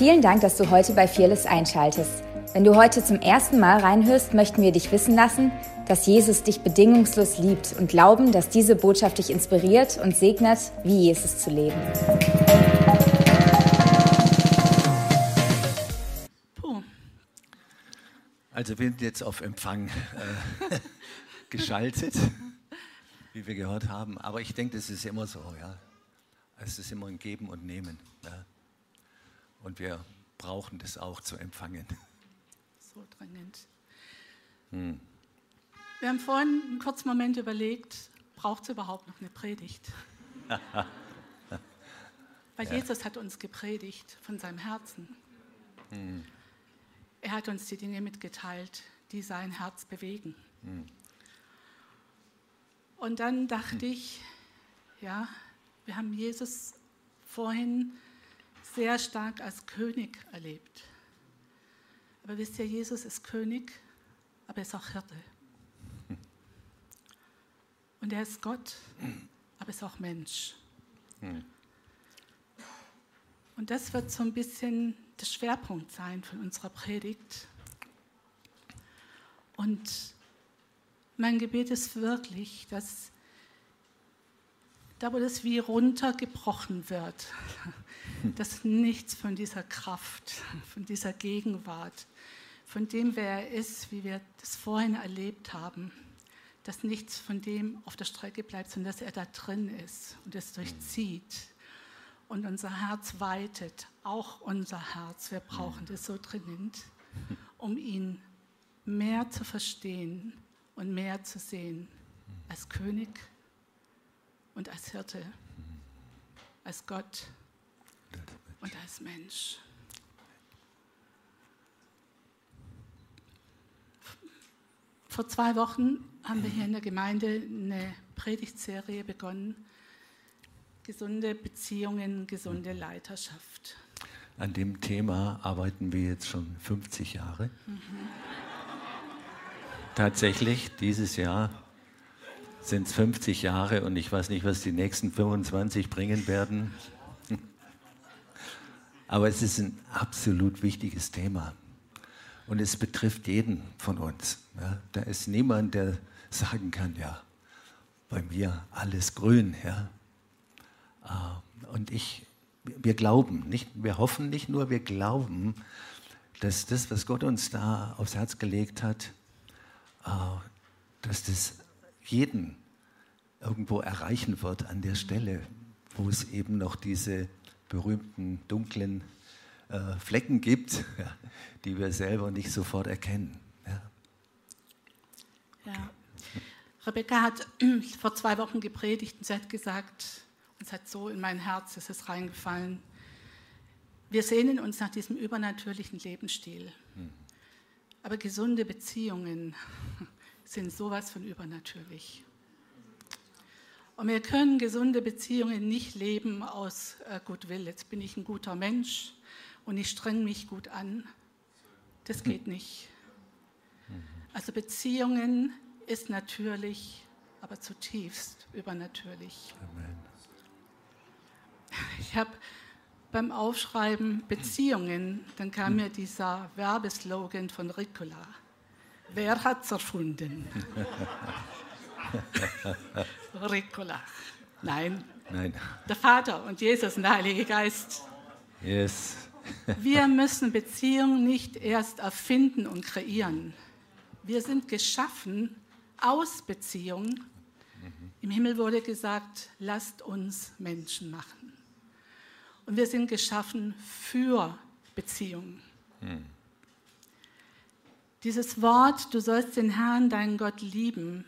Vielen Dank, dass du heute bei Fearless einschaltest. Wenn du heute zum ersten Mal reinhörst, möchten wir dich wissen lassen, dass Jesus dich bedingungslos liebt und glauben, dass diese Botschaft dich inspiriert und segnet, wie Jesus zu leben. Puh. Also wir sind jetzt auf Empfang äh, geschaltet, wie wir gehört haben. Aber ich denke, das ist immer so, ja. Es ist immer ein Geben und Nehmen. Ja? Und wir brauchen das auch zu empfangen. So dringend. Hm. Wir haben vorhin einen kurzen Moment überlegt, braucht es überhaupt noch eine Predigt? Weil ja. Jesus hat uns gepredigt von seinem Herzen. Hm. Er hat uns die Dinge mitgeteilt, die sein Herz bewegen. Hm. Und dann dachte hm. ich, ja, wir haben Jesus vorhin sehr stark als König erlebt. Aber wisst ihr, Jesus ist König, aber er ist auch Hirte. Und er ist Gott, aber er ist auch Mensch. Und das wird so ein bisschen der Schwerpunkt sein von unserer Predigt. Und mein Gebet ist wirklich, dass da wo das wie runtergebrochen wird, dass nichts von dieser Kraft, von dieser Gegenwart, von dem, wer er ist, wie wir das vorhin erlebt haben, dass nichts von dem auf der Strecke bleibt, sondern dass er da drin ist und es durchzieht und unser Herz weitet, auch unser Herz. Wir brauchen das so dringend, um ihn mehr zu verstehen und mehr zu sehen als König und als Hirte, als Gott und als Mensch. Vor zwei Wochen haben wir hier in der Gemeinde eine Predigtserie begonnen. Gesunde Beziehungen, gesunde Leiterschaft. An dem Thema arbeiten wir jetzt schon 50 Jahre. Mhm. Tatsächlich, dieses Jahr sind es 50 Jahre und ich weiß nicht, was die nächsten 25 bringen werden. Aber es ist ein absolut wichtiges Thema. Und es betrifft jeden von uns. Ja, da ist niemand, der sagen kann, ja, bei mir alles grün. Ja. Ah, und ich, wir glauben, nicht, wir hoffen nicht nur, wir glauben, dass das, was Gott uns da aufs Herz gelegt hat, ah, dass das jeden irgendwo erreichen wird an der Stelle, wo es eben noch diese berühmten dunklen äh, Flecken gibt, ja, die wir selber nicht sofort erkennen. Ja. ja. Rebecca hat vor zwei Wochen gepredigt und sie hat gesagt, und es hat so in mein Herz, es ist reingefallen, wir sehnen uns nach diesem übernatürlichen Lebensstil. Mhm. Aber gesunde Beziehungen sind sowas von übernatürlich. Und wir können gesunde Beziehungen nicht leben aus äh, Goodwill. Jetzt bin ich ein guter Mensch und ich streng mich gut an. Das geht nicht. Also Beziehungen ist natürlich, aber zutiefst übernatürlich. Amen. Ich habe beim Aufschreiben Beziehungen, dann kam mir dieser Werbeslogan von Ricola. Wer hat's erfunden? Ricola. Nein. Nein. Der Vater und Jesus und der Heilige Geist. Yes. Wir müssen Beziehungen nicht erst erfinden und kreieren. Wir sind geschaffen aus Beziehungen. Mhm. Im Himmel wurde gesagt, lasst uns Menschen machen. Und wir sind geschaffen für Beziehungen. Mhm. Dieses Wort, du sollst den Herrn, deinen Gott lieben,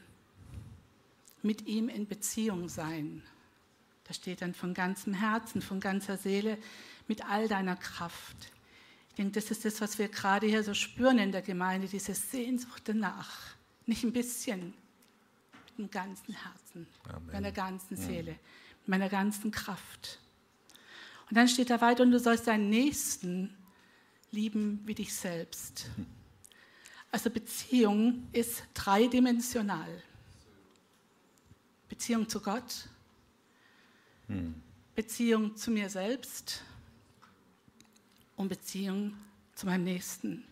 mit ihm in Beziehung sein. Da steht dann von ganzem Herzen, von ganzer Seele, mit all deiner Kraft. Ich denke, das ist das, was wir gerade hier so spüren in der Gemeinde, diese Sehnsucht danach. Nicht ein bisschen, mit dem ganzen Herzen, Amen. meiner ganzen Seele, mit meiner ganzen Kraft. Und dann steht da weiter, und du sollst deinen Nächsten lieben wie dich selbst. Also Beziehung ist dreidimensional. Beziehung zu Gott, hm. Beziehung zu mir selbst und Beziehung zu meinem Nächsten.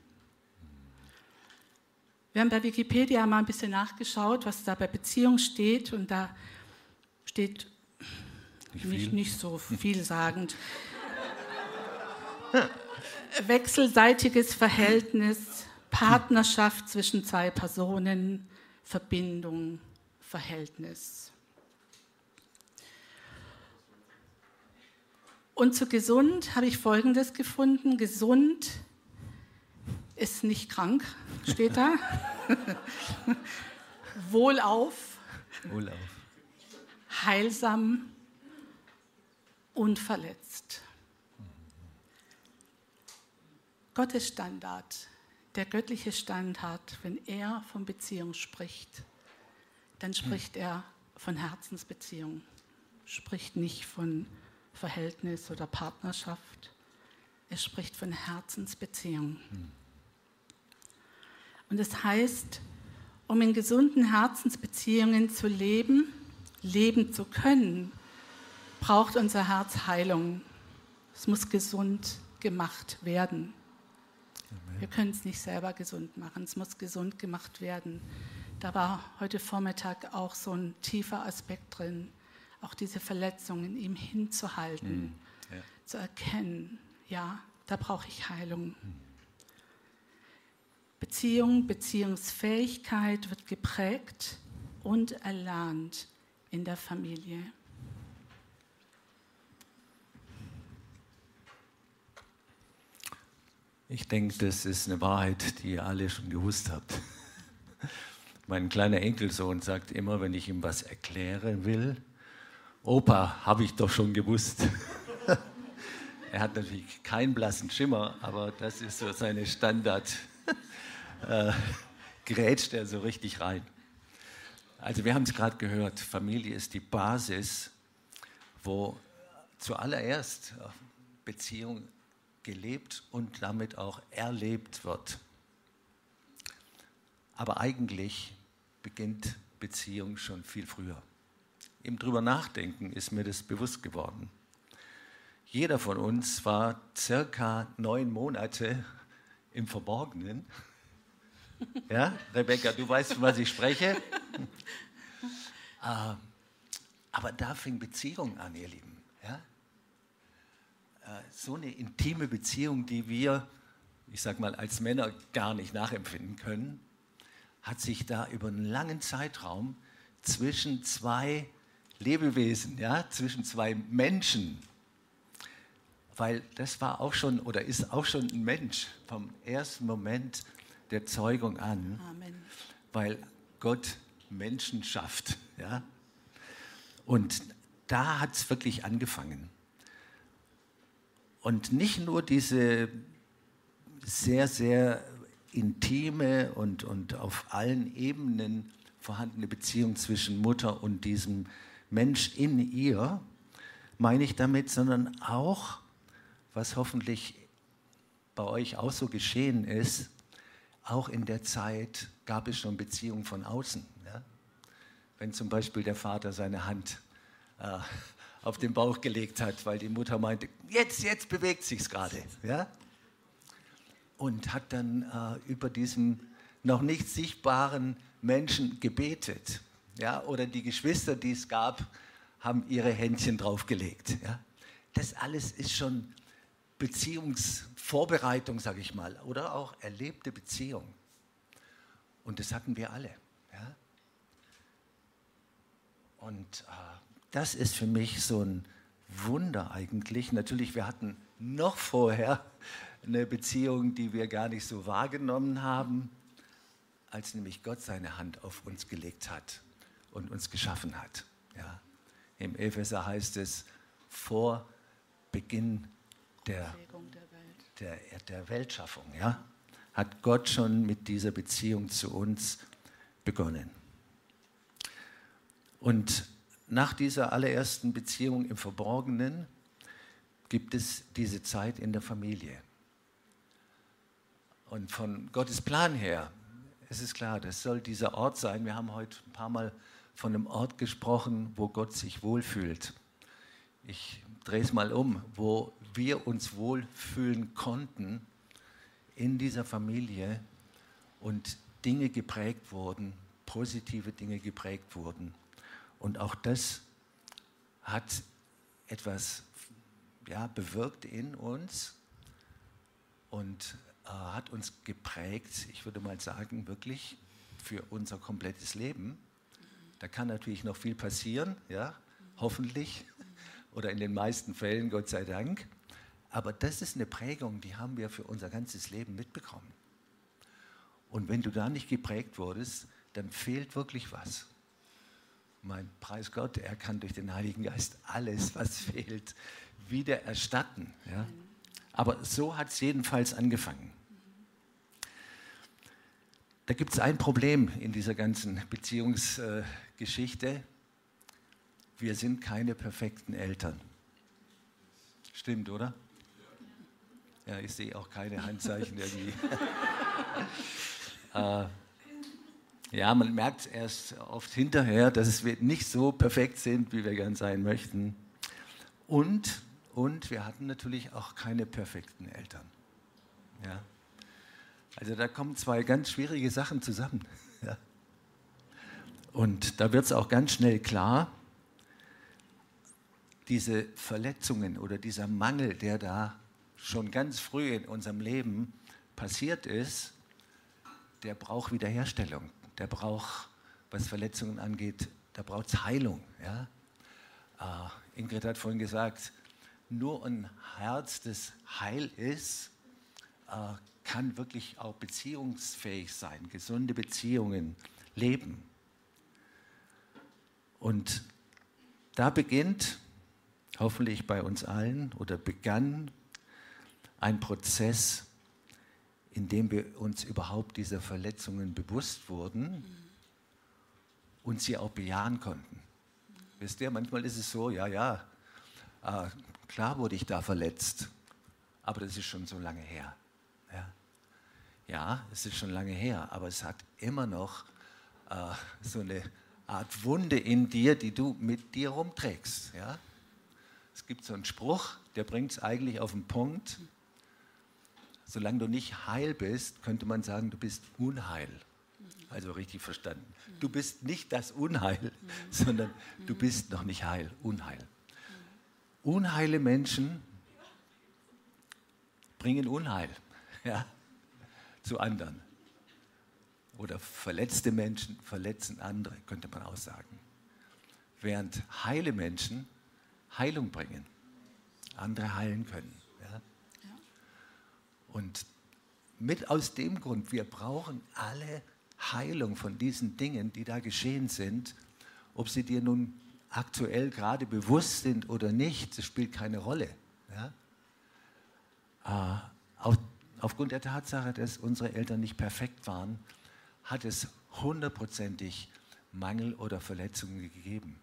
Wir haben bei Wikipedia mal ein bisschen nachgeschaut, was da bei Beziehung steht und da steht nicht, nicht, nicht so vielsagend. Wechselseitiges Verhältnis, Partnerschaft zwischen zwei Personen, Verbindung, Verhältnis. Und zu gesund habe ich Folgendes gefunden. Gesund ist nicht krank, steht da. Wohlauf. Wohlauf. Heilsam, unverletzt. Gottes Standard, der göttliche Standard, wenn er von Beziehung spricht, dann spricht er von Herzensbeziehung, spricht nicht von Verhältnis oder Partnerschaft. Er spricht von Herzensbeziehung. Und das heißt, um in gesunden Herzensbeziehungen zu leben, leben zu können, braucht unser Herz Heilung. Es muss gesund gemacht werden. Wir können es nicht selber gesund machen, es muss gesund gemacht werden. Da war heute Vormittag auch so ein tiefer Aspekt drin, auch diese Verletzung in ihm hinzuhalten, mhm. ja. zu erkennen, ja, da brauche ich Heilung. Mhm. Beziehung, Beziehungsfähigkeit wird geprägt und erlernt in der Familie. Ich denke, das ist eine Wahrheit, die ihr alle schon gewusst habt. Mein kleiner Enkelsohn sagt immer, wenn ich ihm was erklären will, Opa, habe ich doch schon gewusst. er hat natürlich keinen blassen Schimmer, aber das ist so seine Standard. Äh, grätscht er so richtig rein. Also wir haben es gerade gehört, Familie ist die Basis, wo zuallererst Beziehung gelebt und damit auch erlebt wird. Aber eigentlich beginnt Beziehung schon viel früher. Im drüber nachdenken ist mir das bewusst geworden. Jeder von uns war circa neun Monate im Verborgenen. Ja, Rebecca, du weißt, von was ich spreche. Ah, aber da fing Beziehung an, ihr Lieben. Äh, so eine intime Beziehung, die wir, ich sag mal, als Männer gar nicht nachempfinden können, hat sich da über einen langen Zeitraum zwischen zwei Lebewesen, ja, zwischen zwei Menschen, weil das war auch schon oder ist auch schon ein Mensch vom ersten Moment der Zeugung an, Amen. weil Gott Menschen schafft, ja. Und da hat es wirklich angefangen. Und nicht nur diese sehr, sehr intime und, und auf allen Ebenen vorhandene Beziehung zwischen Mutter und diesem Mensch in ihr, meine ich damit, sondern auch, was hoffentlich bei euch auch so geschehen ist, auch in der Zeit gab es schon Beziehungen von außen. Ja? Wenn zum Beispiel der Vater seine Hand äh, auf den Bauch gelegt hat, weil die Mutter meinte, jetzt, jetzt bewegt sich's gerade. Ja? Und hat dann äh, über diesen noch nicht sichtbaren Menschen gebetet. Ja? Oder die Geschwister, die es gab, haben ihre Händchen draufgelegt. Ja? Das alles ist schon Beziehungsvorbereitung, sage ich mal, oder auch erlebte Beziehung. Und das hatten wir alle. Ja? Und äh, das ist für mich so ein Wunder eigentlich. Natürlich, wir hatten noch vorher eine Beziehung, die wir gar nicht so wahrgenommen haben, als nämlich Gott seine Hand auf uns gelegt hat und uns geschaffen hat. Ja. Im Epheser heißt es, vor Beginn der, der, der Weltschaffung ja, hat Gott schon mit dieser Beziehung zu uns begonnen. Und nach dieser allerersten Beziehung im Verborgenen gibt es diese Zeit in der Familie. Und von Gottes Plan her, es ist klar, das soll dieser Ort sein. Wir haben heute ein paar Mal von einem Ort gesprochen, wo Gott sich wohlfühlt. Ich dreh es mal um, wo wir uns wohlfühlen konnten in dieser Familie und Dinge geprägt wurden, positive Dinge geprägt wurden. Und auch das hat etwas ja, bewirkt in uns und äh, hat uns geprägt, ich würde mal sagen, wirklich für unser komplettes Leben. Da kann natürlich noch viel passieren, ja, hoffentlich, oder in den meisten Fällen, Gott sei Dank. Aber das ist eine Prägung, die haben wir für unser ganzes Leben mitbekommen. Und wenn du da nicht geprägt wurdest, dann fehlt wirklich was. Mein Preis Gott, er kann durch den Heiligen Geist alles, was fehlt, wieder erstatten. Ja? Aber so hat es jedenfalls angefangen. Da gibt es ein Problem in dieser ganzen Beziehungsgeschichte. Wir sind keine perfekten Eltern. Stimmt, oder? Ja, ich sehe auch keine Handzeichen irgendwie. äh, ja, man merkt erst oft hinterher, dass wir nicht so perfekt sind, wie wir gern sein möchten. Und, und wir hatten natürlich auch keine perfekten Eltern. Ja. Also da kommen zwei ganz schwierige Sachen zusammen. Ja. Und da wird es auch ganz schnell klar, diese Verletzungen oder dieser Mangel, der da schon ganz früh in unserem Leben passiert ist, der braucht Wiederherstellung. Der braucht, was Verletzungen angeht, da braucht es Heilung. Ja? Äh, Ingrid hat vorhin gesagt, nur ein Herz, das heil ist, äh, kann wirklich auch beziehungsfähig sein, gesunde Beziehungen leben. Und da beginnt hoffentlich bei uns allen oder begann ein Prozess, in dem wir uns überhaupt dieser Verletzungen bewusst wurden und sie auch bejahen konnten. Wisst ihr, manchmal ist es so, ja, ja, äh, klar wurde ich da verletzt, aber das ist schon so lange her. Ja, es ist schon lange her, aber es hat immer noch äh, so eine Art Wunde in dir, die du mit dir rumträgst. Ja? Es gibt so einen Spruch, der bringt es eigentlich auf den Punkt. Solange du nicht heil bist, könnte man sagen, du bist unheil. Also richtig verstanden. Du bist nicht das Unheil, sondern du bist noch nicht heil, Unheil. Unheile Menschen bringen Unheil. Ja? Zu anderen. Oder verletzte Menschen verletzen andere, könnte man auch sagen. Während heile Menschen Heilung bringen, andere heilen können. Ja? Und mit aus dem Grund, wir brauchen alle Heilung von diesen Dingen, die da geschehen sind, ob sie dir nun aktuell gerade bewusst sind oder nicht, das spielt keine Rolle. Ja? Aufgrund der Tatsache, dass unsere Eltern nicht perfekt waren, hat es hundertprozentig Mangel oder Verletzungen gegeben.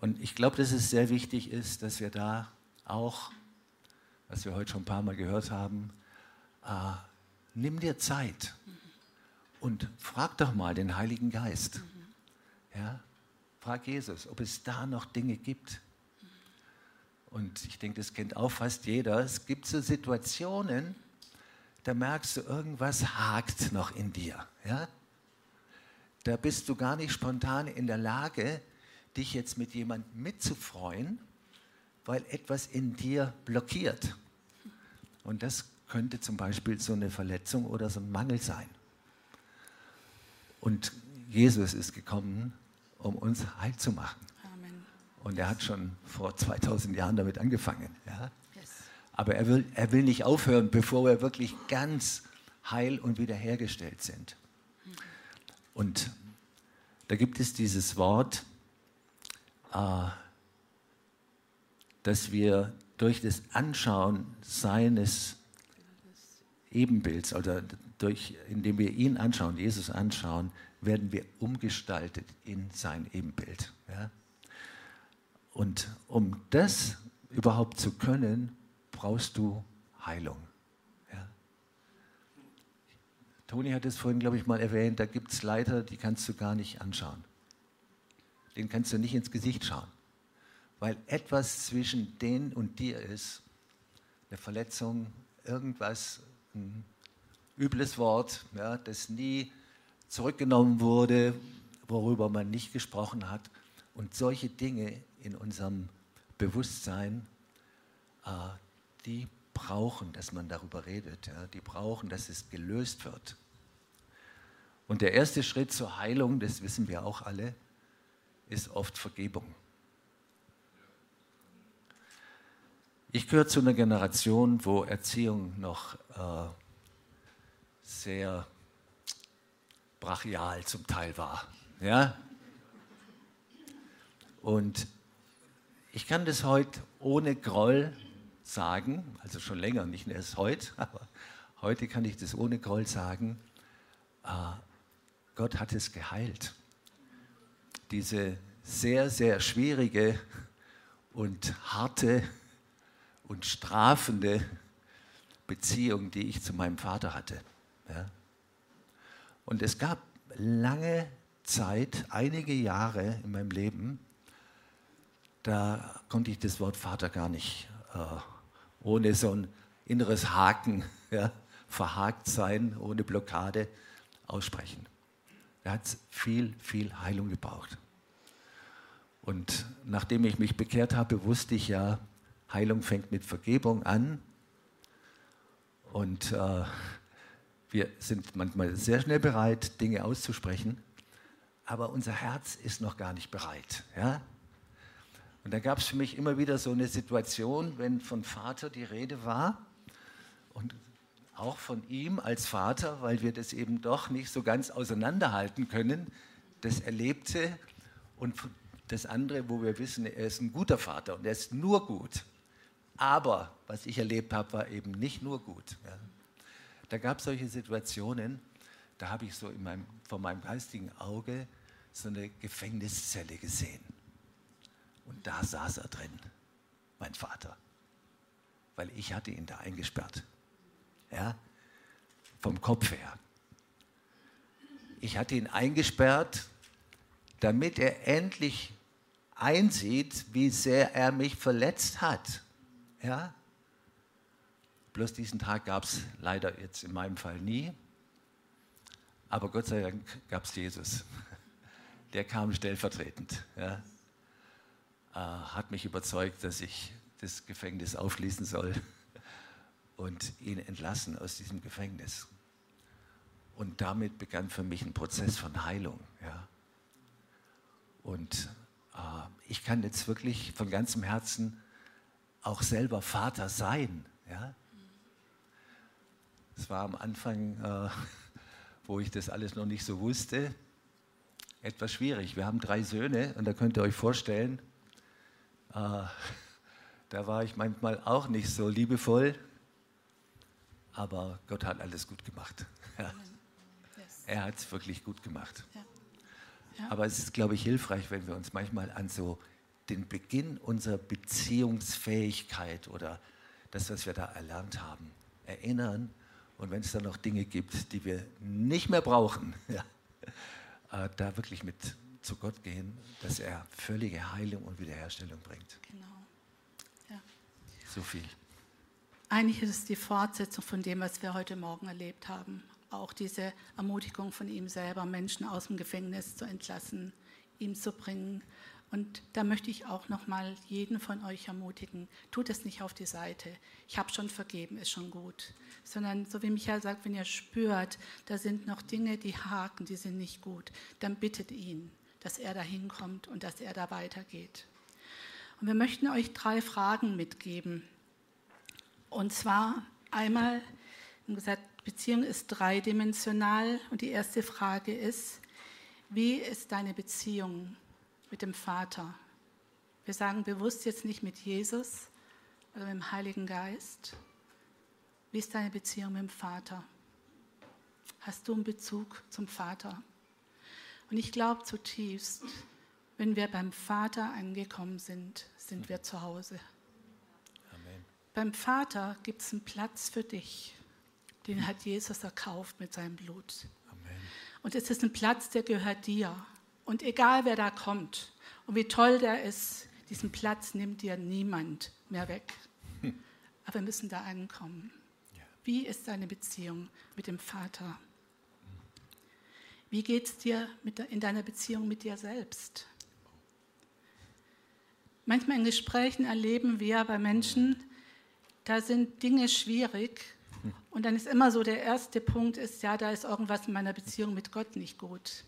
Und ich glaube, dass es sehr wichtig ist, dass wir da auch, was wir heute schon ein paar Mal gehört haben, äh, nimm dir Zeit und frag doch mal den Heiligen Geist. Ja? Frag Jesus, ob es da noch Dinge gibt. Und ich denke, das kennt auch fast jeder. Es gibt so Situationen, da merkst du, irgendwas hakt noch in dir. Ja? Da bist du gar nicht spontan in der Lage, dich jetzt mit jemandem mitzufreuen, weil etwas in dir blockiert. Und das könnte zum Beispiel so eine Verletzung oder so ein Mangel sein. Und Jesus ist gekommen, um uns heil zu machen. Und er hat schon vor 2000 Jahren damit angefangen. Ja? Aber er will, er will nicht aufhören, bevor wir wirklich ganz heil und wiederhergestellt sind. Und da gibt es dieses Wort, äh, dass wir durch das Anschauen seines Ebenbilds oder durch, indem wir ihn anschauen, Jesus anschauen, werden wir umgestaltet in sein Ebenbild. Ja? Und um das überhaupt zu können, brauchst du Heilung. Ja. Toni hat es vorhin, glaube ich, mal erwähnt, da gibt es Leiter, die kannst du gar nicht anschauen. Den kannst du nicht ins Gesicht schauen, weil etwas zwischen denen und dir ist, eine Verletzung, irgendwas, ein übles Wort, ja, das nie zurückgenommen wurde, worüber man nicht gesprochen hat. Und solche Dinge in unserem Bewusstsein, äh, die brauchen, dass man darüber redet. Ja, die brauchen, dass es gelöst wird. Und der erste Schritt zur Heilung, das wissen wir auch alle, ist oft Vergebung. Ich gehöre zu einer Generation, wo Erziehung noch äh, sehr brachial zum Teil war. Ja? Und ich kann das heute ohne Groll sagen, also schon länger, nicht erst heute, aber heute kann ich das ohne Groll sagen, äh, Gott hat es geheilt. Diese sehr, sehr schwierige und harte und strafende Beziehung, die ich zu meinem Vater hatte. Ja. Und es gab lange Zeit, einige Jahre in meinem Leben, da konnte ich das Wort Vater gar nicht äh, ohne so ein inneres Haken, ja, verhakt sein, ohne Blockade aussprechen. Da hat es viel, viel Heilung gebraucht. Und nachdem ich mich bekehrt habe, wusste ich ja, Heilung fängt mit Vergebung an. Und äh, wir sind manchmal sehr schnell bereit, Dinge auszusprechen, aber unser Herz ist noch gar nicht bereit. Ja? Und da gab es für mich immer wieder so eine Situation, wenn von Vater die Rede war und auch von ihm als Vater, weil wir das eben doch nicht so ganz auseinanderhalten können, das Erlebte und das andere, wo wir wissen, er ist ein guter Vater und er ist nur gut. Aber was ich erlebt habe, war eben nicht nur gut. Ja. Da gab es solche Situationen, da habe ich so in meinem, vor meinem geistigen Auge so eine Gefängniszelle gesehen. Und da saß er drin, mein Vater, weil ich hatte ihn da eingesperrt. Ja, vom Kopf her. Ich hatte ihn eingesperrt, damit er endlich einsieht, wie sehr er mich verletzt hat. Ja? Bloß diesen Tag gab es leider jetzt in meinem Fall nie. Aber Gott sei Dank gab es Jesus. Der kam stellvertretend. Ja? Äh, hat mich überzeugt, dass ich das Gefängnis aufschließen soll und ihn entlassen aus diesem Gefängnis. Und damit begann für mich ein Prozess von Heilung. Ja? Und äh, ich kann jetzt wirklich von ganzem Herzen auch selber Vater sein. Ja? Es war am Anfang, äh, wo ich das alles noch nicht so wusste, etwas schwierig. Wir haben drei Söhne und da könnt ihr euch vorstellen, da war ich manchmal auch nicht so liebevoll, aber Gott hat alles gut gemacht. Ja. Er hat es wirklich gut gemacht. Ja. Ja. Aber es ist, glaube ich, hilfreich, wenn wir uns manchmal an so den Beginn unserer Beziehungsfähigkeit oder das, was wir da erlernt haben, erinnern. Und wenn es dann noch Dinge gibt, die wir nicht mehr brauchen, äh, da wirklich mit zu Gott gehen, dass er völlige Heilung und Wiederherstellung bringt. Genau. Ja. So viel. Eigentlich ist es die Fortsetzung von dem, was wir heute Morgen erlebt haben. Auch diese Ermutigung von ihm selber, Menschen aus dem Gefängnis zu entlassen, ihm zu bringen und da möchte ich auch noch mal jeden von euch ermutigen: Tut es nicht auf die Seite. Ich habe schon vergeben, ist schon gut. Sondern so wie Michael sagt, wenn ihr spürt, da sind noch Dinge, die haken, die sind nicht gut, dann bittet ihn, dass er da hinkommt und dass er da weitergeht. Und wir möchten euch drei Fragen mitgeben. Und zwar einmal, haben gesagt, Beziehung ist dreidimensional. Und die erste Frage ist: Wie ist deine Beziehung mit dem Vater. Wir sagen bewusst jetzt nicht mit Jesus oder mit dem Heiligen Geist. Wie ist deine Beziehung mit dem Vater? Hast du einen Bezug zum Vater? Und ich glaube zutiefst, wenn wir beim Vater angekommen sind, sind wir zu Hause. Amen. Beim Vater gibt es einen Platz für dich. Den hat Jesus erkauft mit seinem Blut. Amen. Und es ist ein Platz, der gehört dir. Und egal wer da kommt und wie toll der ist, Diesen Platz nimmt dir niemand mehr weg. Aber wir müssen da ankommen. Wie ist deine Beziehung mit dem Vater? Wie geht es dir in deiner Beziehung mit dir selbst? Manchmal in Gesprächen erleben wir bei Menschen, da sind Dinge schwierig und dann ist immer so, der erste Punkt ist, ja, da ist irgendwas in meiner Beziehung mit Gott nicht gut.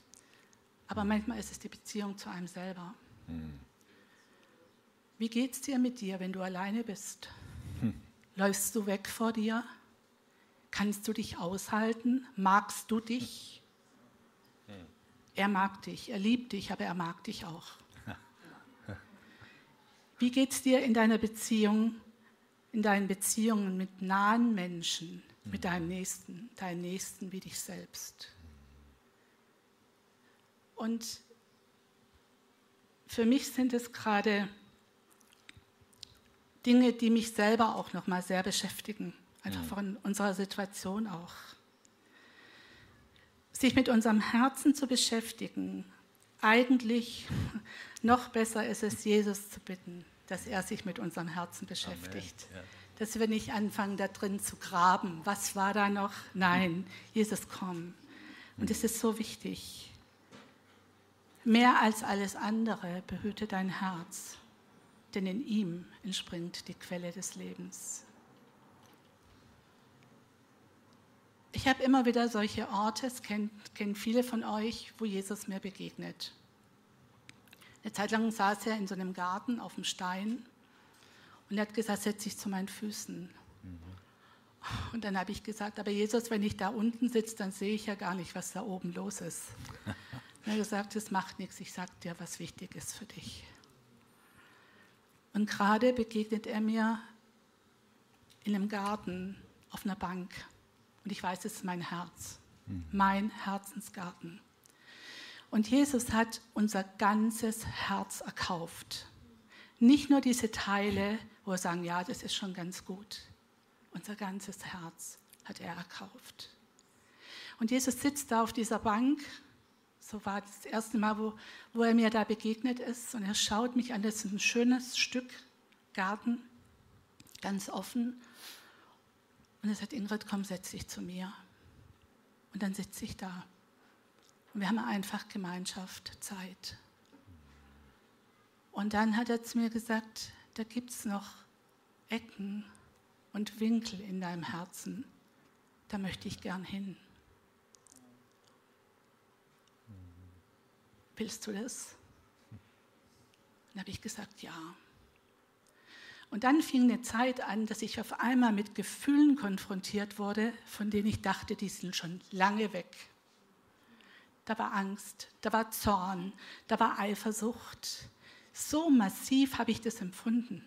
Aber manchmal ist es die Beziehung zu einem selber. Wie geht es dir mit dir, wenn du alleine bist? Läufst du weg vor dir? Kannst du dich aushalten? Magst du dich? Er mag dich, er liebt dich, aber er mag dich auch. Wie geht es dir in deiner Beziehung, in deinen Beziehungen mit nahen Menschen, mit deinem Nächsten, deinen Nächsten wie dich selbst? Und für mich sind es gerade Dinge, die mich selber auch noch mal sehr beschäftigen, einfach von unserer Situation auch. Sich mit unserem Herzen zu beschäftigen, eigentlich noch besser ist es, Jesus zu bitten, dass er sich mit unserem Herzen beschäftigt. Ja. Dass wir nicht anfangen, da drin zu graben. Was war da noch? Nein, Jesus, komm. Und es ist so wichtig. Mehr als alles andere behüte dein Herz, denn in ihm entspringt die Quelle des Lebens. Ich habe immer wieder solche Orte, es kennen, kennen viele von euch, wo Jesus mir begegnet. Eine Zeit lang saß er in so einem Garten auf dem Stein und er hat gesagt, setz dich zu meinen Füßen. Mhm. Und dann habe ich gesagt, aber Jesus, wenn ich da unten sitze, dann sehe ich ja gar nicht, was da oben los ist. er hat gesagt, das macht nichts, ich sage dir, was wichtig ist für dich. Und gerade begegnet er mir in einem Garten auf einer Bank. Und ich weiß, es ist mein Herz, mein Herzensgarten. Und Jesus hat unser ganzes Herz erkauft. Nicht nur diese Teile, wo wir sagen, ja, das ist schon ganz gut. Unser ganzes Herz hat er erkauft. Und Jesus sitzt da auf dieser Bank so war das erste Mal, wo, wo er mir da begegnet ist. Und er schaut mich an, das ist ein schönes Stück Garten, ganz offen. Und er sagt, Ingrid, komm, setz dich zu mir. Und dann sitze ich da. Und wir haben einfach Gemeinschaft, Zeit. Und dann hat er zu mir gesagt, da gibt es noch Ecken und Winkel in deinem Herzen. Da möchte ich gern hin. willst du das? Dann habe ich gesagt, ja. Und dann fing eine Zeit an, dass ich auf einmal mit Gefühlen konfrontiert wurde, von denen ich dachte, die sind schon lange weg. Da war Angst, da war Zorn, da war Eifersucht. So massiv habe ich das empfunden.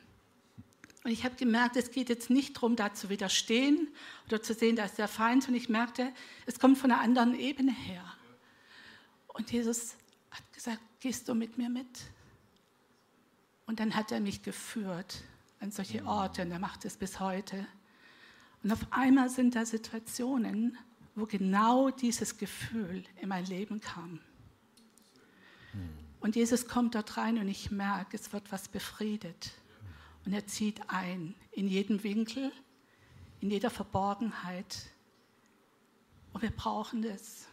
Und ich habe gemerkt, es geht jetzt nicht darum, da zu widerstehen oder zu sehen, da ist der Feind, sondern ich merkte, es kommt von einer anderen Ebene her. Und Jesus hat gesagt, gehst du mit mir mit? Und dann hat er mich geführt an solche. Orte und er macht es bis heute. Und auf einmal sind da Situationen, wo genau dieses Gefühl in mein Leben kam. Und Jesus kommt dort rein und ich merke, es wird was befriedet. Und er zieht ein in jeden Winkel, in jeder Verborgenheit. Und wir brauchen das.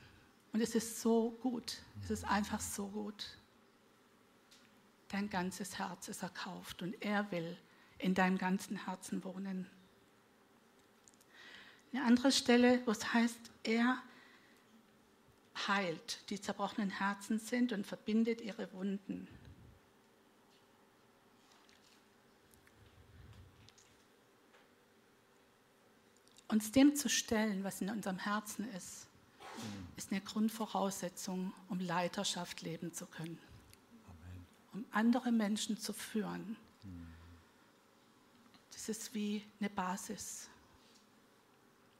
Und es ist so gut. Es ist einfach so gut. Dein ganzes Herz ist erkauft und er will in deinem ganzen Herzen wohnen. Eine andere Stelle, wo es heißt, er heilt, die zerbrochenen Herzen sind und verbindet ihre Wunden. Uns dem zu stellen, was in unserem Herzen ist, ist eine Grundvoraussetzung, um Leiterschaft leben zu können. Amen. Um andere Menschen zu führen. Das ist wie eine Basis,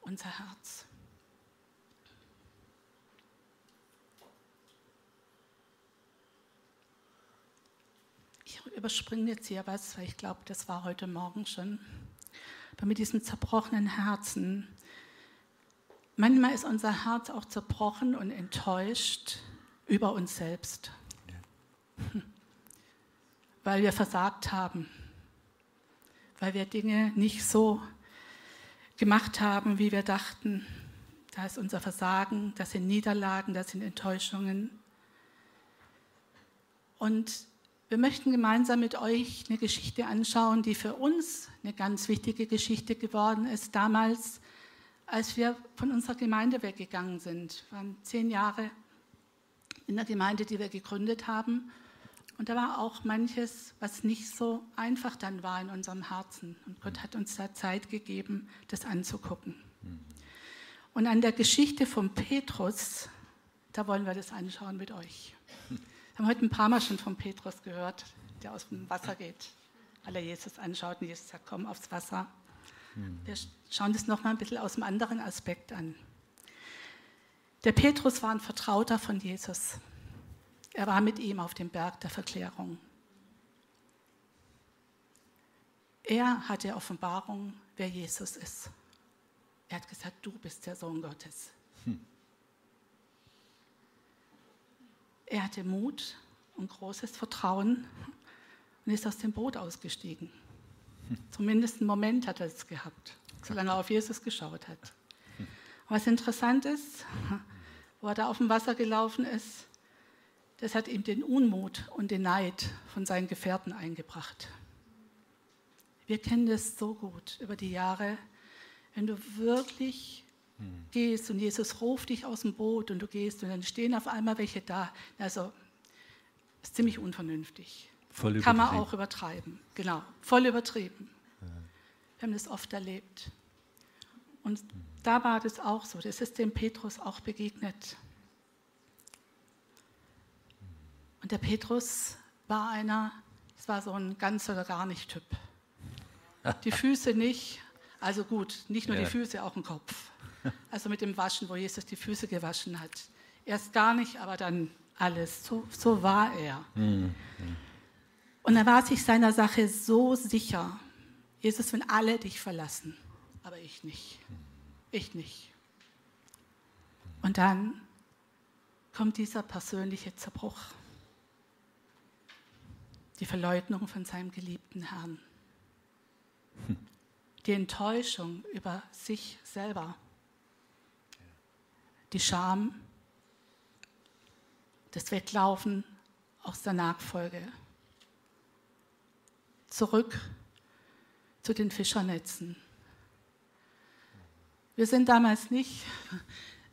unser Herz. Ich überspringe jetzt hier was, weil ich glaube, das war heute Morgen schon. Aber mit diesem zerbrochenen Herzen Manchmal ist unser Herz auch zerbrochen und enttäuscht über uns selbst. Ja. weil wir versagt haben, weil wir Dinge nicht so gemacht haben, wie wir dachten. Da ist unser Versagen, das sind Niederlagen, das sind Enttäuschungen. Und wir möchten gemeinsam mit euch eine Geschichte anschauen, die für uns eine ganz wichtige Geschichte geworden ist. Damals, als wir von unserer Gemeinde weggegangen sind, wir waren zehn Jahre in der Gemeinde, die wir gegründet haben. Und da war auch manches, was nicht so einfach dann war in unserem Herzen. Und Gott hat uns da Zeit gegeben, das anzugucken. Und an der Geschichte von Petrus, da wollen wir das anschauen mit euch. Wir haben heute ein paar Mal schon von Petrus gehört, der aus dem Wasser geht, er Jesus anschaut und Jesus sagt, komm aufs Wasser. Wir schauen das nochmal ein bisschen aus einem anderen Aspekt an. Der Petrus war ein Vertrauter von Jesus. Er war mit ihm auf dem Berg der Verklärung. Er hatte Offenbarung, wer Jesus ist. Er hat gesagt, du bist der Sohn Gottes. Hm. Er hatte Mut und großes Vertrauen und ist aus dem Boot ausgestiegen. Hm. Zumindest einen Moment hat er es gehabt, solange er auf Jesus geschaut hat. Hm. Was interessant ist, wo er da auf dem Wasser gelaufen ist, das hat ihm den Unmut und den Neid von seinen Gefährten eingebracht. Wir kennen das so gut über die Jahre, wenn du wirklich hm. gehst und Jesus ruft dich aus dem Boot und du gehst und dann stehen auf einmal welche da. Also ist ziemlich unvernünftig. Voll Kann man auch übertreiben. Genau, voll übertrieben. Ja. Wir haben das oft erlebt. Und hm. da war das auch so. Das ist dem Petrus auch begegnet. Und der Petrus war einer, es war so ein ganz oder gar nicht Typ. Die Füße nicht, also gut, nicht nur ja. die Füße, auch den Kopf. Also mit dem Waschen, wo Jesus die Füße gewaschen hat. Erst gar nicht, aber dann alles. So, so war er. Mhm. Und er war sich seiner Sache so sicher. Jesus, wenn alle dich verlassen, aber ich nicht. Ich nicht. Und dann kommt dieser persönliche Zerbruch. Die Verleugnung von seinem geliebten Herrn. Die Enttäuschung über sich selber. Die Scham. Das Weglaufen aus der Nachfolge. Zurück zu den Fischernetzen. Wir sind damals nicht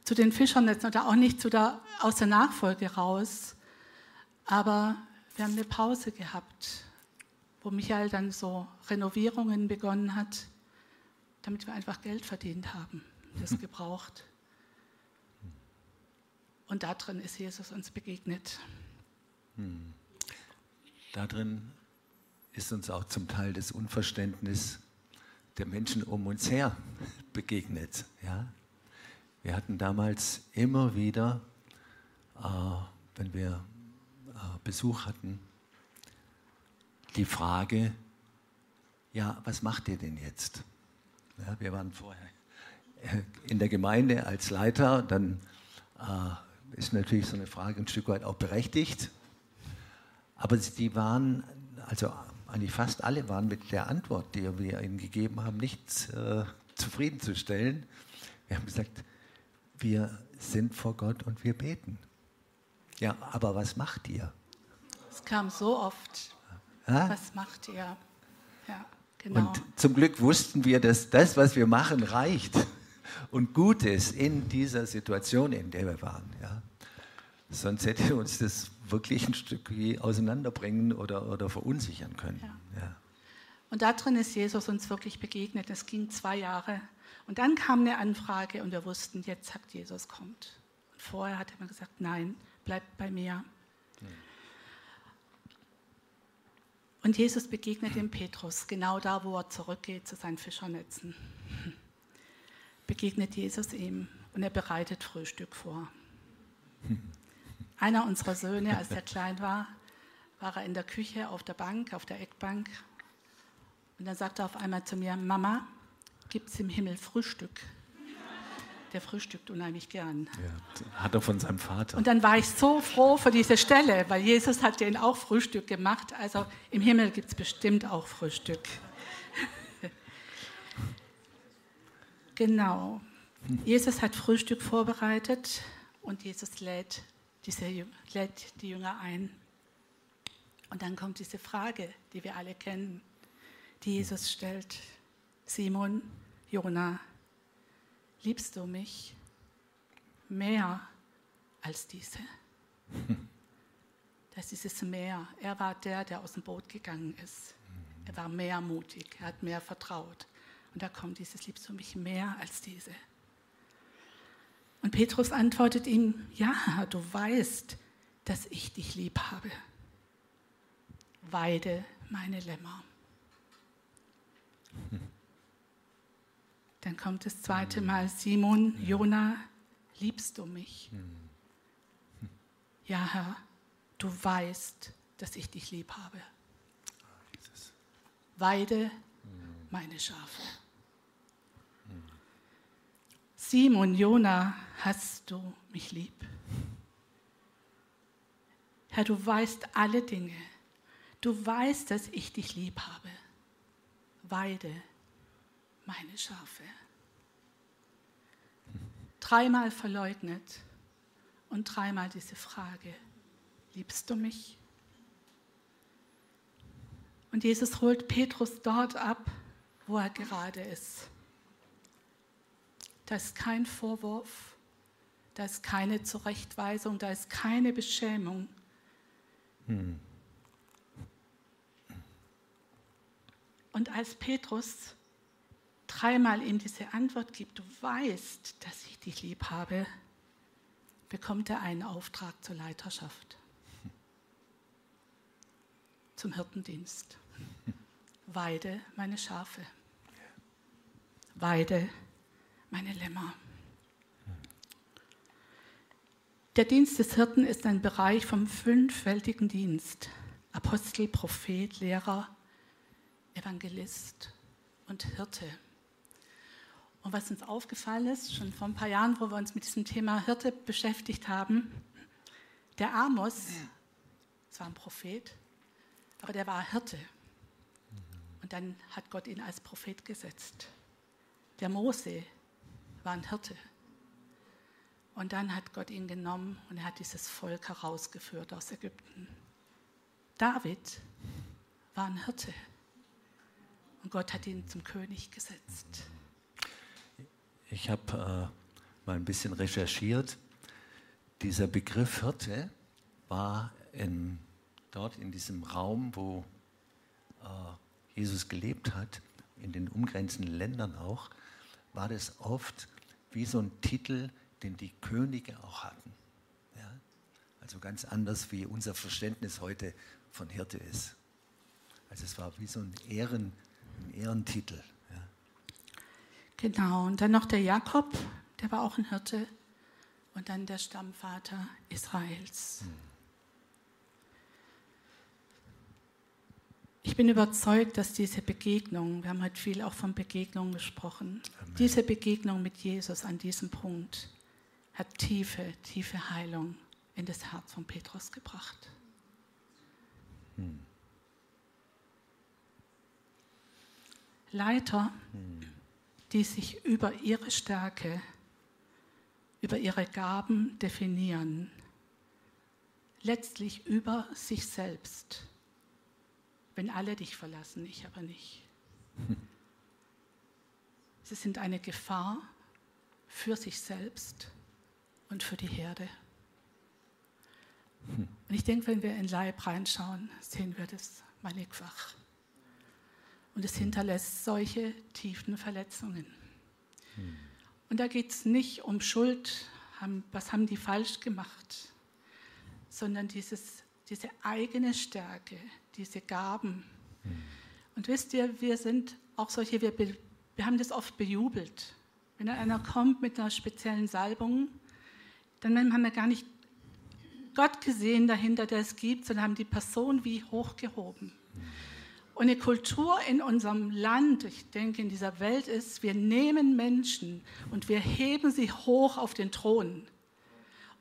zu den Fischernetzen oder auch nicht der, aus der Nachfolge raus, aber wir haben eine Pause gehabt, wo Michael dann so Renovierungen begonnen hat, damit wir einfach Geld verdient haben, das gebraucht. Und da drin ist Jesus uns begegnet. Hm. Da drin ist uns auch zum Teil das Unverständnis der Menschen um uns her begegnet. Ja? Wir hatten damals immer wieder, äh, wenn wir Besuch hatten, die Frage, ja, was macht ihr denn jetzt? Ja, wir waren vorher äh, in der Gemeinde als Leiter, dann äh, ist natürlich so eine Frage ein Stück weit auch berechtigt. Aber die waren, also eigentlich fast alle waren mit der Antwort, die wir ihnen gegeben haben, nicht äh, zufriedenzustellen. Wir haben gesagt, wir sind vor Gott und wir beten. Ja, aber was macht ihr? Es kam so oft. Ja? Was macht ihr? Ja, genau. Und zum Glück wussten wir, dass das, was wir machen, reicht und gut ist in dieser Situation, in der wir waren. Ja? Sonst hätte uns das wirklich ein Stück wie auseinanderbringen oder, oder verunsichern können. Ja. Ja. Und da drin ist Jesus uns wirklich begegnet. Es ging zwei Jahre. Und dann kam eine Anfrage und wir wussten, jetzt sagt Jesus, kommt. Und vorher hat er mir gesagt, nein, bleib bei mir. Und Jesus begegnet dem Petrus, genau da, wo er zurückgeht zu seinen Fischernetzen. Begegnet Jesus ihm und er bereitet Frühstück vor. Einer unserer Söhne, als er klein war, war er in der Küche auf der Bank, auf der Eckbank. Und dann sagte er auf einmal zu mir, Mama, gibt es im Himmel Frühstück? Der frühstückt unheimlich gern. Ja, hat er von seinem Vater. Und dann war ich so froh für diese Stelle, weil Jesus hat den auch Frühstück gemacht. Also im Himmel gibt es bestimmt auch Frühstück. genau. Jesus hat Frühstück vorbereitet und Jesus lädt, diese, lädt die Jünger ein. Und dann kommt diese Frage, die wir alle kennen, die Jesus stellt. Simon, Jona, liebst du mich mehr als diese? Das ist dieses Mehr. Er war der, der aus dem Boot gegangen ist. Er war mehr mutig, er hat mehr vertraut. Und da kommt dieses, liebst du mich mehr als diese? Und Petrus antwortet ihm, ja, du weißt, dass ich dich lieb habe. Weide meine Lämmer. Dann kommt das zweite Mal, Simon, Jona, liebst du mich? Ja, Herr, du weißt, dass ich dich lieb habe. Weide meine Schafe. Simon, Jona, hast du mich lieb? Herr, du weißt alle Dinge. Du weißt, dass ich dich lieb habe. Weide meine Schafe. Dreimal verleugnet und dreimal diese Frage, liebst du mich? Und Jesus holt Petrus dort ab, wo er gerade ist. Da ist kein Vorwurf, da ist keine Zurechtweisung, da ist keine Beschämung. Hm. Und als Petrus dreimal ihm diese Antwort gibt, du weißt, dass ich dich lieb habe, bekommt er einen Auftrag zur Leiterschaft, zum Hirtendienst. Weide meine Schafe, weide meine Lämmer. Der Dienst des Hirten ist ein Bereich vom fünffältigen Dienst. Apostel, Prophet, Lehrer, Evangelist und Hirte. Und was uns aufgefallen ist, schon vor ein paar Jahren, wo wir uns mit diesem Thema Hirte beschäftigt haben, der Amos, das war ein Prophet, aber der war Hirte. Und dann hat Gott ihn als Prophet gesetzt. Der Mose war ein Hirte. Und dann hat Gott ihn genommen und er hat dieses Volk herausgeführt aus Ägypten. David war ein Hirte. Und Gott hat ihn zum König gesetzt. Ich habe äh, mal ein bisschen recherchiert. Dieser Begriff Hirte war in, dort in diesem Raum, wo äh, Jesus gelebt hat, in den umgrenzenden Ländern auch, war das oft wie so ein Titel, den die Könige auch hatten. Ja? Also ganz anders, wie unser Verständnis heute von Hirte ist. Also es war wie so ein, Ehren, ein Ehrentitel. Genau, und dann noch der Jakob, der war auch ein Hirte. Und dann der Stammvater Israels. Ich bin überzeugt, dass diese Begegnung, wir haben heute viel auch von Begegnungen gesprochen, Amen. diese Begegnung mit Jesus an diesem Punkt hat tiefe, tiefe Heilung in das Herz von Petrus gebracht. Hm. Leiter hm die sich über ihre Stärke, über ihre Gaben definieren, letztlich über sich selbst. Wenn alle dich verlassen, ich aber nicht. Sie sind eine Gefahr für sich selbst und für die Herde. Und ich denke, wenn wir in Leib reinschauen, sehen wir das mannigfach. Und es hinterlässt solche tiefen Verletzungen. Hm. Und da geht es nicht um Schuld, was haben die falsch gemacht, sondern dieses, diese eigene Stärke, diese Gaben. Hm. Und wisst ihr, wir sind auch solche, wir, wir haben das oft bejubelt. Wenn einer kommt mit einer speziellen Salbung, dann haben wir gar nicht Gott gesehen dahinter, der es gibt, sondern haben die Person wie hochgehoben. Und eine Kultur in unserem Land, ich denke in dieser Welt ist, wir nehmen Menschen und wir heben sie hoch auf den Thron.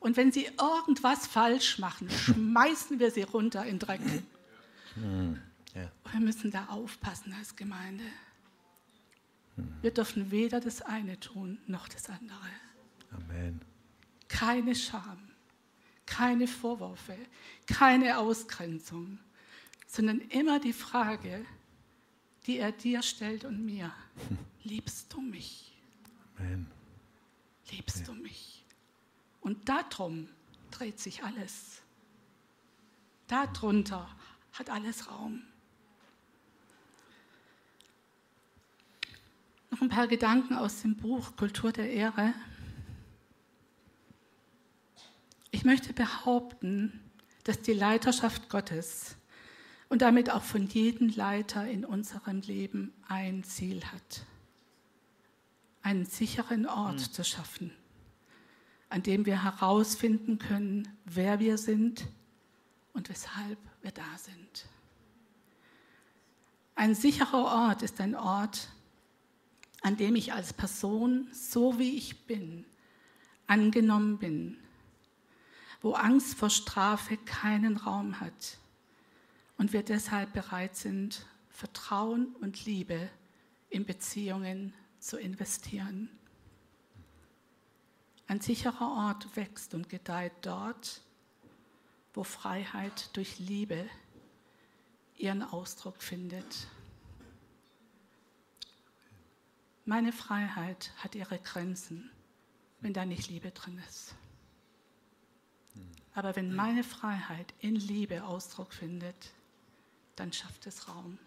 Und wenn sie irgendwas falsch machen, schmeißen wir sie runter in Dreck. Hm, ja. Wir müssen da aufpassen als Gemeinde. Wir dürfen weder das eine tun noch das andere. Amen. Keine Scham, keine Vorwürfe, keine Ausgrenzung, sondern immer die Frage, die er dir stellt und mir. Liebst du mich? Amen. Liebst du mich? Und darum dreht sich alles. Darunter hat alles Raum. Noch ein paar Gedanken aus dem Buch Kultur der Ehre. Ich möchte behaupten, dass die Leiterschaft Gottes und damit auch von jedem Leiter in unserem Leben ein Ziel hat. Einen sicheren Ort mhm. zu schaffen, an dem wir herausfinden können, wer wir sind und weshalb wir da sind. Ein sicherer Ort ist ein Ort, an dem ich als Person, so wie ich bin, angenommen bin, wo Angst vor Strafe keinen Raum hat und wir deshalb bereit sind, Vertrauen und Liebe in Beziehungen zu investieren. Ein sicherer Ort wächst und gedeiht dort, wo Freiheit durch Liebe ihren Ausdruck findet. Meine Freiheit hat ihre Grenzen, wenn da nicht Liebe drin ist. Aber wenn meine Freiheit in Liebe Ausdruck findet, dann schafft es Raum.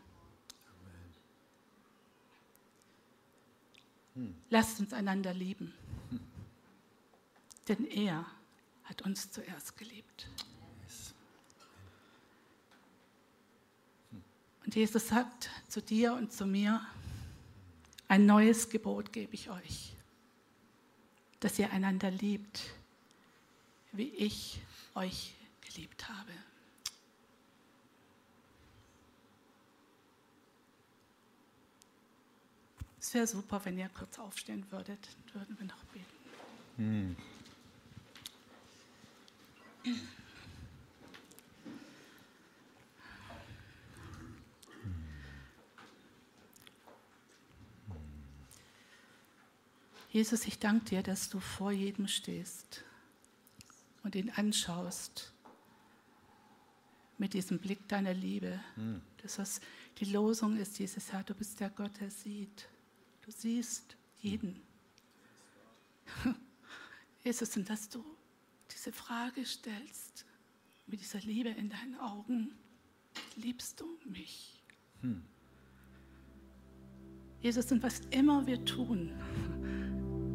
Lasst uns einander lieben. Denn er hat uns zuerst geliebt. Und Jesus sagt zu dir und zu mir, ein neues Gebot gebe ich euch, dass ihr einander liebt, wie ich euch geliebt habe. Es wäre super, wenn ihr kurz aufstehen würdet, würden wir noch beten. Hm. Jesus, ich danke dir, dass du vor jedem stehst und ihn anschaust mit diesem Blick deiner Liebe. Mhm. Das, was die Losung ist, dieses Herr, du bist der Gott, der sieht. Du siehst jeden. Jesus, und dass du diese Frage stellst mit dieser Liebe in deinen Augen, liebst du mich? Hm. Jesus, und was immer wir tun,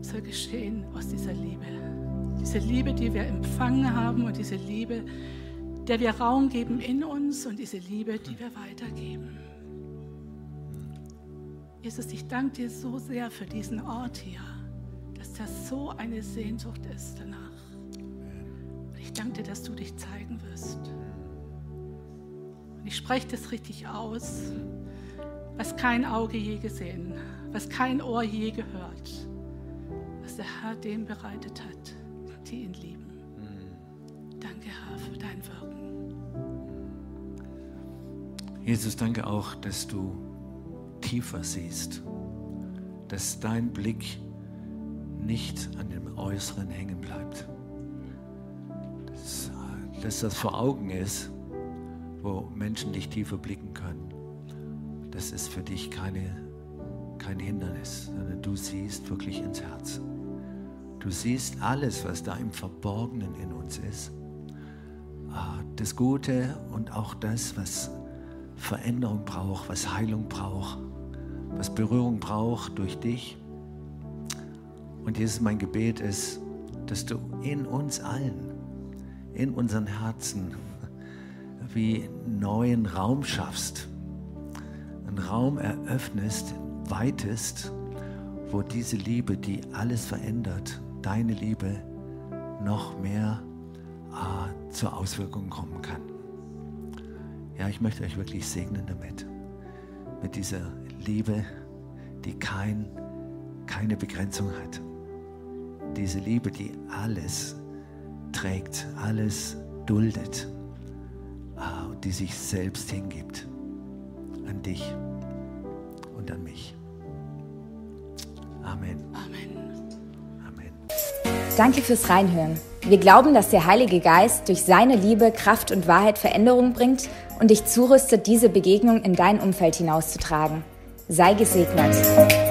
soll geschehen aus dieser Liebe. Diese Liebe, die wir empfangen haben und diese Liebe, der wir Raum geben in uns und diese Liebe, die wir weitergeben. Jesus, ich danke dir so sehr für diesen Ort hier, dass das so eine Sehnsucht ist danach. Und ich danke dir, dass du dich zeigen wirst. Und ich spreche das richtig aus, was kein Auge je gesehen, was kein Ohr je gehört der Herr dem bereitet hat, die ihn lieben. Danke, Herr, für dein Wirken. Jesus, danke auch, dass du tiefer siehst, dass dein Blick nicht an dem Äußeren hängen bleibt. Dass, dass das vor Augen ist, wo Menschen dich tiefer blicken können. Das ist für dich keine, kein Hindernis, sondern du siehst wirklich ins Herz. Du siehst alles, was da im Verborgenen in uns ist. Ah, das Gute und auch das, was Veränderung braucht, was Heilung braucht, was Berührung braucht durch dich. Und Jesus, mein Gebet ist, dass du in uns allen, in unseren Herzen, wie neuen Raum schaffst, einen Raum eröffnest, weitest, wo diese Liebe, die alles verändert, deine Liebe noch mehr äh, zur Auswirkung kommen kann. Ja, ich möchte euch wirklich segnen damit. mit dieser Liebe, die kein, keine Begrenzung hat. Diese Liebe, die alles trägt, alles duldet ah, und die sich selbst hingibt an dich und an mich. Amen. Amen. Amen. Danke fürs Reinhören. Wir glauben, dass der Heilige Geist durch seine Liebe, Kraft und Wahrheit Veränderung bringt und dich zurüstet, diese Begegnung in dein Umfeld hinauszutragen. Sei gesegnet.